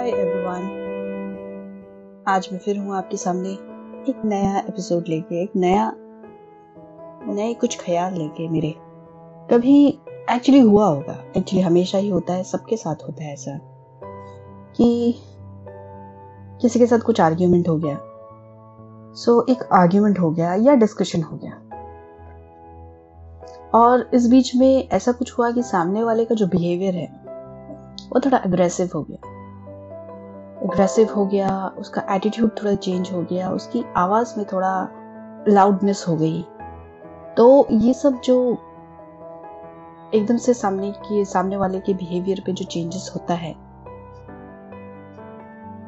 Hi everyone आज मैं फिर हूँ आपके सामने एक नया एपिसोड लेके एक नया नए कुछ ख्याल लेके मेरे। कभी एक्चुअली हुआ होगा। एक्चुअली हमेशा ही होता है सबके साथ होता है ऐसा कि किसी के साथ कुछ आर्ग्यूमेंट हो गया। सो so, एक आर्ग्यूमेंट हो गया या डिस्कशन हो गया। और इस बीच में ऐसा कुछ हुआ कि सामने वाले का जो बिहेवियर है वो थोड़ा अग्रेसिव हो गया। अग्रेसिव हो गया, उसका एटीट्यूड थोड़ा चेंज हो गया, उसकी आवाज़ में थोड़ा लाउडनेस हो गई। तो ये सब जो एकदम से सामने की, सामने वाले के बिहेवियर पे जो चेंजेस होता है,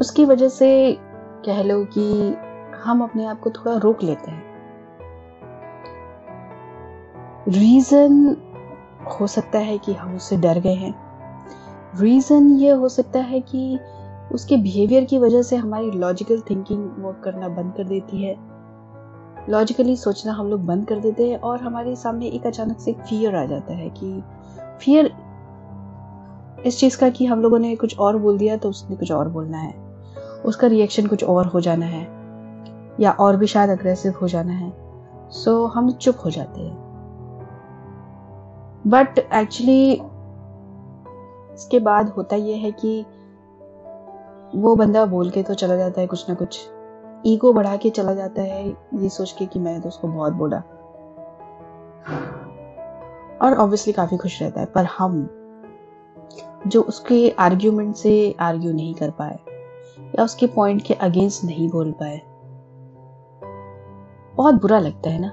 उसकी वजह से कह लो कि हम अपने आप को थोड़ा रोक लेते हैं। रीजन हो सकता है कि हम उससे डर गए हैं। रीज़न ये हो सकता है कि उसके बिहेवियर की वजह से हमारी लॉजिकल थिंकिंग वर्क करना बंद कर देती है। लॉजिकली सोचना हम लोग बंद कर देते हैं और हमारे सामने एक अचानक से फियर आ जाता है कि फियर इस चीज़ का कि हम लोगों ने कुछ और बोल दिया तो उसने कुछ और बोलना है। उसका रिएक्शन कुछ और हो जाना है या और भी शायद अग्रेसिव हो जाना है। सो so, हम चुप हो जाते हैं। बट एक्चुअली इसके बाद होता यह है कि वो बंदा बोल के तो चला जाता है कुछ ना कुछ। ईगो बढ़ा के चला जाता है, ये सोच के कि मैंने तो उसको बहुत बोला। और ऑब्वियसली काफ़ी खुश रहता है, पर हम जो उसके आर्ग्यूमेंट से आर्ग्यू नहीं कर पाए, या उसके पॉइंट के अगेंस्ट नहीं बोल पाए, बहुत बुरा लगता है ना?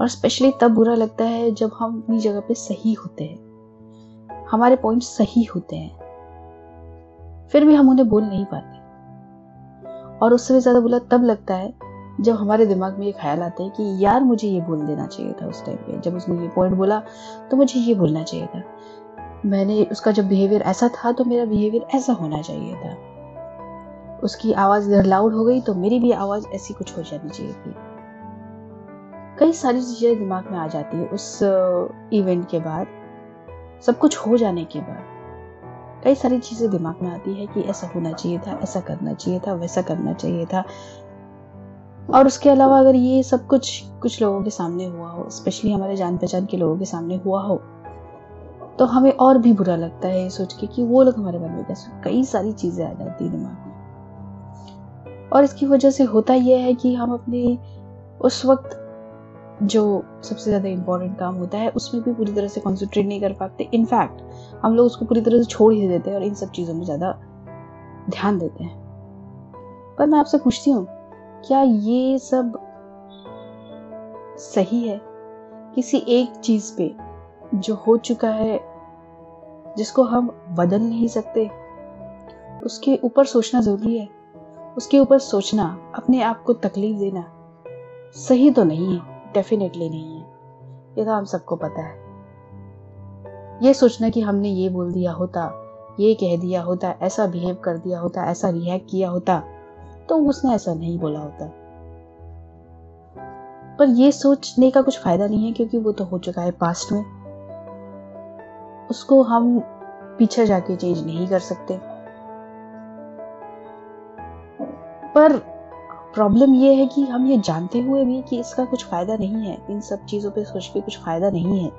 और स्पेशली तब बुरा लगता है जब हम अपनी जगह पे सही होते हैं। हमारे पॉइंट सही होते हैं। फिर भी हम उन्हें बोल नहीं पाते। और उससे भी ज़्यादा बुरा तब लगता है, जब हमारे दिमाग में ये ख्याल आता है कि यार मुझे ये बोल देना चाहिए था उस टाइम पे। जब उसने ये पॉइंट बोला तो मुझे ये बोलना चाहिए था। मैंने उसका जब बिहेवियर ऐसा था तो मेरा बिहेवियर ऐसा होना चाहिए था। उसकी आवाज़ इधर लाउड हो गई तो मेरी भी आवाज़ ऐसी कुछ हो जानी चाहिए थी। कई सारी चीज़ें दिमाग में आ जाती है उस इवेंट के बाद, सब कुछ हो जाने के बाद। कई सारी चीज़ें दिमाग में आती है कि ऐसा होना चाहिए था, ऐसा करना चाहिए था, वैसा करना चाहिए था। और उसके अलावा अगर ये सब कुछ कुछ लोगों के सामने हुआ हो स्पेशली हमारे जान पहचान के लोगों के सामने हुआ हो तो हमें और भी बुरा लगता है सोच के कि वो लोग हमारे बारे में कैसे, कई सारी चीज़ें आ जाती है दिमाग में। और इसकी वजह से होता यह है कि हम अपने, उस वक्त जो सबसे ज़्यादा इम्पोर्टेंट काम होता है, उसमें भी पूरी तरह से कॉन्सेंट्रेट नहीं कर पाते। इनफैक्ट हम लोग उसको पूरी तरह से छोड़ ही देते हैं और इन सब चीज़ों में ज़्यादा ध्यान देते हैं। पर मैं आपसे पूछती हूँ, क्या ये सब सही है? किसी एक चीज़ पे जो हो चुका है, जिसको हम बदल नहीं सकते, उसके ऊपर सोचना ज़रूरी है। उसके ऊपर सोचना, अपने आप को तकलीफ़ देना, सही तो नहीं है। डेफिनेटली नहीं है। ये तो हम सबको पता है। ये सोचना कि हमने ये बोल दिया होता, ये कह दिया होता, ऐसा बिहेव कर दिया होता, ऐसा रिएक्ट किया होता तो उसने ऐसा नहीं बोला होता। पर ये सोचने का कुछ फ़ायदा नहीं है क्योंकि वो तो हो चुका है पास्ट में। उसको हम पीछे जाके चेंज नहीं कर सकते। पर प्रॉब्लम ये है कि हम ये जानते हुए भी कि इसका कुछ फ़ायदा नहीं है। इन सब चीज़ों पे सोच के कुछ फ़ायदा नहीं है।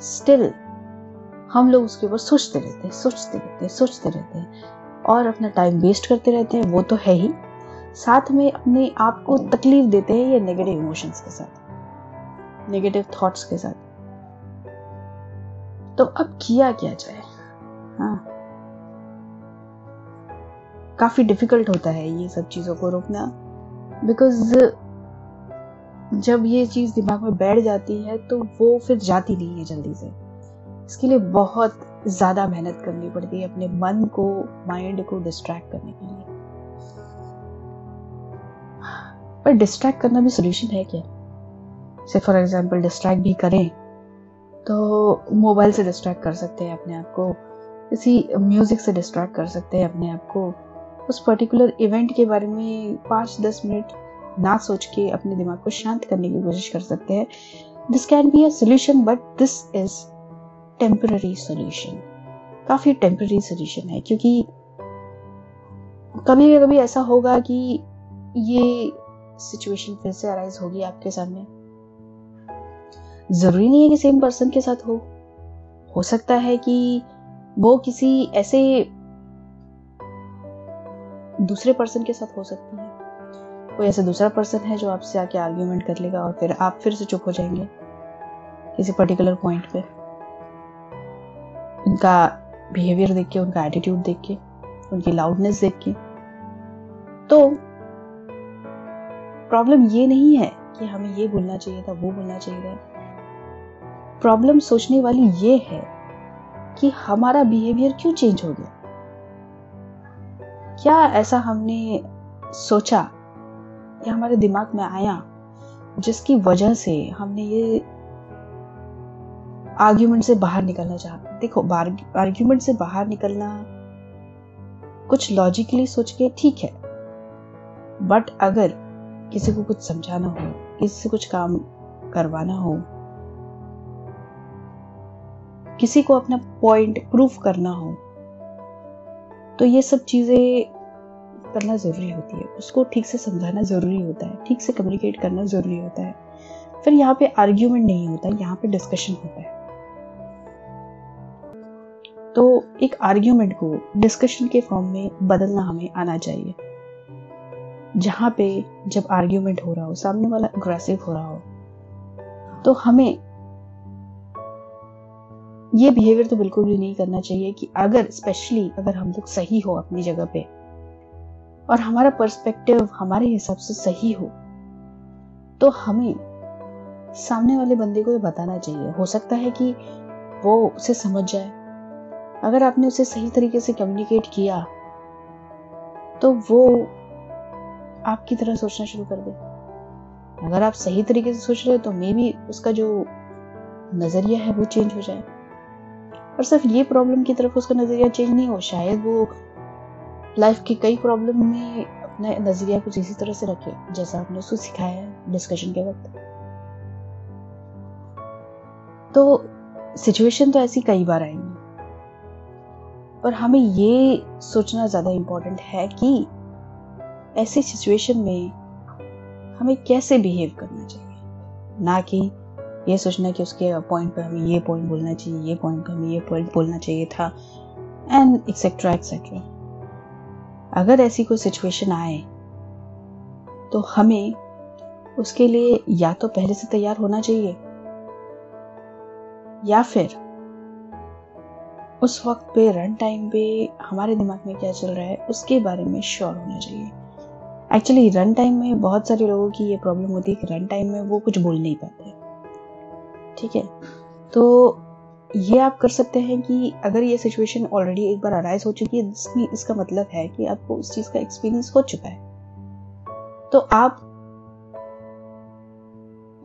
स्टिल हम लोग उसके ऊपर सोचते रहते हैं, सोचते रहते हैं, सोचते रहते हैं और अपना टाइम वेस्ट करते रहते हैं। वो तो है ही। साथ में अपने आप को तकलीफ़ देते हैं ये नेगेटिव इमोशंस के साथ नेगेटिव थॉट्स के साथ। तो अब किया क्या जाए? हाँ। काफ़ी डिफ़िकल्ट होता है ये सब चीज़ों को रोकना। बिकॉज़ जब ये चीज़ दिमाग में बैठ जाती है तो वो फिर जाती नहीं है जल्दी से। इसके लिए बहुत ज़्यादा मेहनत करनी पड़ती है अपने मन को माइंड को डिस्ट्रैक्ट करने के लिए। पर डिस्ट्रैक्ट करना भी सोल्यूशन है क्या? से फॉर एग्ज़ाम्पल डिस्ट्रैक्ट भी करें तो मोबाइल से डिस्ट्रैक्ट कर सकते हैं अपने आप को। किसी म्यूज़िक से डिस्ट्रैक्ट कर सकते हैं अपने आप को। उस पर्टिकुलर इवेंट के बारे में पाँच दस मिनट ना सोच के अपने दिमाग को शांत करने की कोशिश कर सकते हैं। This can be a solution but this is temporary solution काफ़ी टेम्पररी सोल्यूशन है, क्योंकि कभी कभी ऐसा होगा कि ये सिचुएशन फिर से अराइज होगी आपके सामने। ज़रूरी नहीं है कि सेम पर्सन के साथ हो। हो सकता है कि वो किसी ऐसे दूसरे पर्सन के साथ हो सकती है। कोई ऐसा दूसरा पर्सन है जो आपसे आके आर्ग्यूमेंट कर लेगा और फिर आप फिर से चुप हो जाएँगे किसी पर्टिकुलर पॉइंट पे। उनका बिहेवियर देख के, उनका एटीट्यूड देख के, उनकी लाउडनेस देख के। तो प्रॉब्लम ये नहीं है कि हमें ये बोलना चाहिए था, वो बोलना चाहिए था। प्रॉब्लम सोचने वाली ये है कि हमारा बिहेवियर क्यों चेंज हो गया? क्या ऐसा हमने सोचा या हमारे दिमाग में आया जिसकी वजह से हमने ये आर्ग्यूमेंट से बाहर निकलना चाहा? देखो आर्ग्यूमेंट से बाहर निकलना कुछ लॉजिकली सोच के ठीक है। बट अगर किसी को कुछ समझाना हो, किसी से कुछ काम करवाना हो, किसी को अपना पॉइंट प्रूफ करना हो तो ये सब चीज़ें करना ज़रूरी होती है। उसको ठीक से समझाना ज़रूरी होता है, ठीक से कम्युनिकेट करना ज़रूरी होता है। फिर यहाँ पे आर्ग्यूमेंट नहीं होता, यहाँ पे डिस्कशन होता है। तो एक आर्ग्यूमेंट को डिस्कशन के फॉर्म में बदलना हमें आना चाहिए। जहाँ पे जब आर्ग्यूमेंट हो रहा हो, सामने वाला अग्रेसिव हो रहा हो तो हमें ये बिहेवियर तो बिल्कुल भी नहीं करना चाहिए कि अगर स्पेशली अगर हम लोग सही हो अपनी जगह पे, और हमारा पर्सपेक्टिव हमारे हिसाब से सही हो तो हमें सामने वाले बंदे को ये बताना चाहिए। हो सकता है कि वो उसे समझ जाए। अगर आपने उसे सही तरीके से कम्युनिकेट किया तो वो आपकी तरह सोचना शुरू कर दे। अगर आप सही तरीके से सोच रहे हो तो मे भी उसका जो नज़रिया है वो चेंज हो जाए। और सिर्फ़ ये प्रॉब्लम की तरफ़ उसका नज़रिया चेंज नहीं हो, शायद वो लाइफ की कई प्रॉब्लम में अपना नज़रिया कुछ इसी तरह से रखे, जैसा आपने उसको सिखाया है डिस्कशन के वक्त। तो सिचुएशन तो ऐसी कई बार आएँगी। पर हमें ये सोचना ज़्यादा इम्पोर्टेंट है कि ऐसी सिचुएशन में हमें कैसे बिहेव करना चाहिए। ना कि ये सोचना कि उसके पॉइंट पर हमें ये पॉइंट बोलना चाहिए, ये पॉइंट पर हमें ये पॉइंट बोलना चाहिए था एंड एक्सेट्रा एक्सेट्रा अगर ऐसी कोई सिचुएशन आए तो हमें उसके लिए या तो पहले से तैयार होना चाहिए, या फिर उस वक्त पे रन टाइम पे हमारे दिमाग में क्या चल रहा है, उसके बारे में श्योर होना चाहिए. एक्चुअली रन टाइम में बहुत सारे लोगों की ये प्रॉब्लम होती है कि रन टाइम में वो कुछ बोल नहीं पाते. ठीक है? तो ये आप कर सकते हैं कि अगर ये सिचुएशन ऑलरेडी एक बार अराइज हो चुकी है इसमें इसका मतलब है कि आपको उस चीज़ का एक्सपीरियंस हो चुका है। तो आप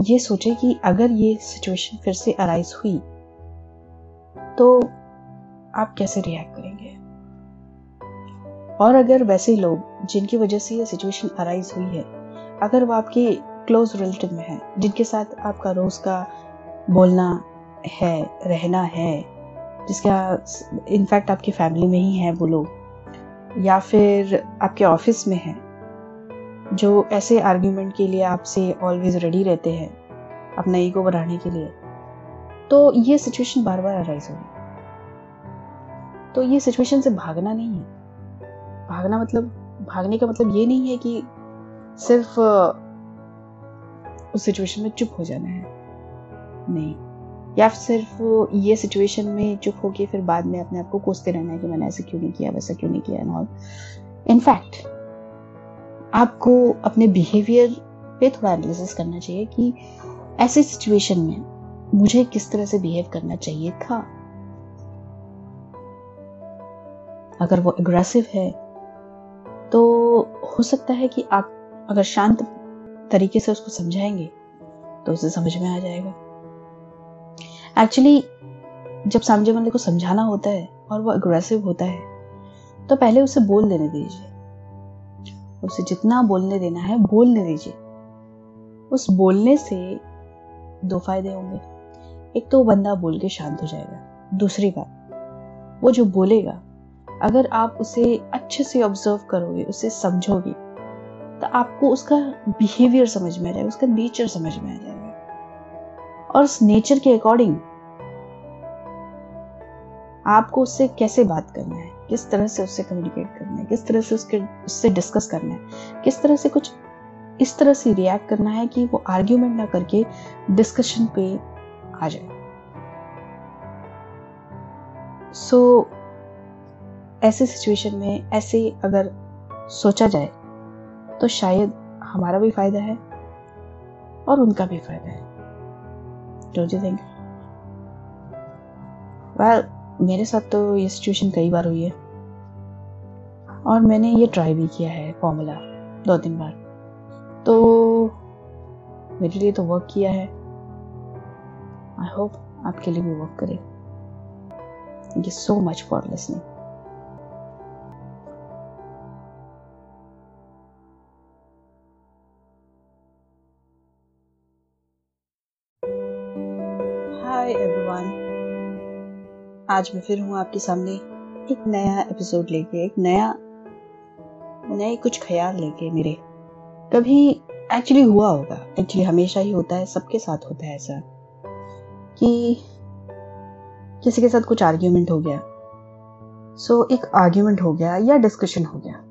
ये सोचे कि अगर ये सिचुएशन फिर से अराइज हुई तो आप कैसे रिएक्ट करेंगे? और अगर वैसे लोग, जिनकी वजह से ये सिचुएशन अराइज हुई है, अगर वो आपके क्लोज रिलेटिव में है, जिनके साथ आपका रोज का बोलना है, रहना है, जिसका इनफैक्ट आपकी फैमिली में ही है वो लोग, या फिर आपके ऑफ़िस में है, जो ऐसे आर्ग्यूमेंट के लिए आपसे ऑलवेज रेडी रहते हैं, अपना ईगो बढ़ाने के लिए। तो ये सिचुएशन बार बार अराइज होगी तो ये सिचुएशन से भागना नहीं है। भागना मतलब भागने का मतलब ये नहीं है कि सिर्फ़, उस सिचुएशन में चुप हो जाना है। नहीं। या सिर्फ़ ये सिचुएशन में चुप होके फिर बाद में अपने आप को कोसते रहना है कि मैंने ऐसे क्यों नहीं किया, वैसा क्यों नहीं किया एंड ऑल इनफैक्ट आपको अपने बिहेवियर पे थोड़ा एनालिसिस करना चाहिए कि ऐसे सिचुएशन में मुझे किस तरह से बिहेव करना चाहिए था। अगर वो एग्रेसिव है तो हो सकता है कि आप अगर शांत तरीके से उसको समझाएँगे तो उसे समझ में आ जाएगा। एक्चुअली जब सामने वाले को समझाना होता है और वो अग्रेसिव होता है तो पहले उसे बोल देने दीजिए। उसे जितना बोलने देना है, बोलने दीजिए। उस बोलने से दो फ़ायदे होंगे। एक तो बंदा बोल के शांत हो जाएगा। दूसरी बात, वो जो बोलेगा, अगर आप उसे अच्छे से ऑब्ज़र्व करोगे, उसे समझोगे तो आपको उसका बिहेवियर समझ में आ जाएगा, उसका नेचर समझ में आ जाएगा। और उस नेचर के अकॉर्डिंग आपको उससे कैसे बात करना है? किस तरह से उससे कम्युनिकेट करना है? किस तरह से उसके उससे डिस्कस करना है? किस तरह से कुछ इस तरह से रिएक्ट करना है कि वो आर्ग्यूमेंट ना करके डिस्कशन पे आ जाए? सो so, ऐसे सिचुएशन में ऐसे अगर सोचा जाए तो शायद हमारा भी फ़ायदा है और उनका भी फ़ायदा है। डोंट यू थिंक वेल मेरे साथ तो ये सिचुएशन कई बार हुई है। और मैंने ये ट्राई भी किया है फॉर्मूला दो तीन बार। तो मेरे लिए तो वर्क किया है। आई होप आपके लिए भी वर्क करे। Thank you so much for listening आज मैं फिर हूँ आपके सामने एक नया एपिसोड लेके एक नया नए कुछ ख्याल लेके मेरे। कभी एक्चुअली हुआ होगा। एक्चुअली हमेशा ही होता है सबके साथ होता है ऐसा कि किसी के साथ कुछ आर्ग्यूमेंट हो गया। सो so, एक आर्ग्यूमेंट हो गया या डिस्कशन हो गया।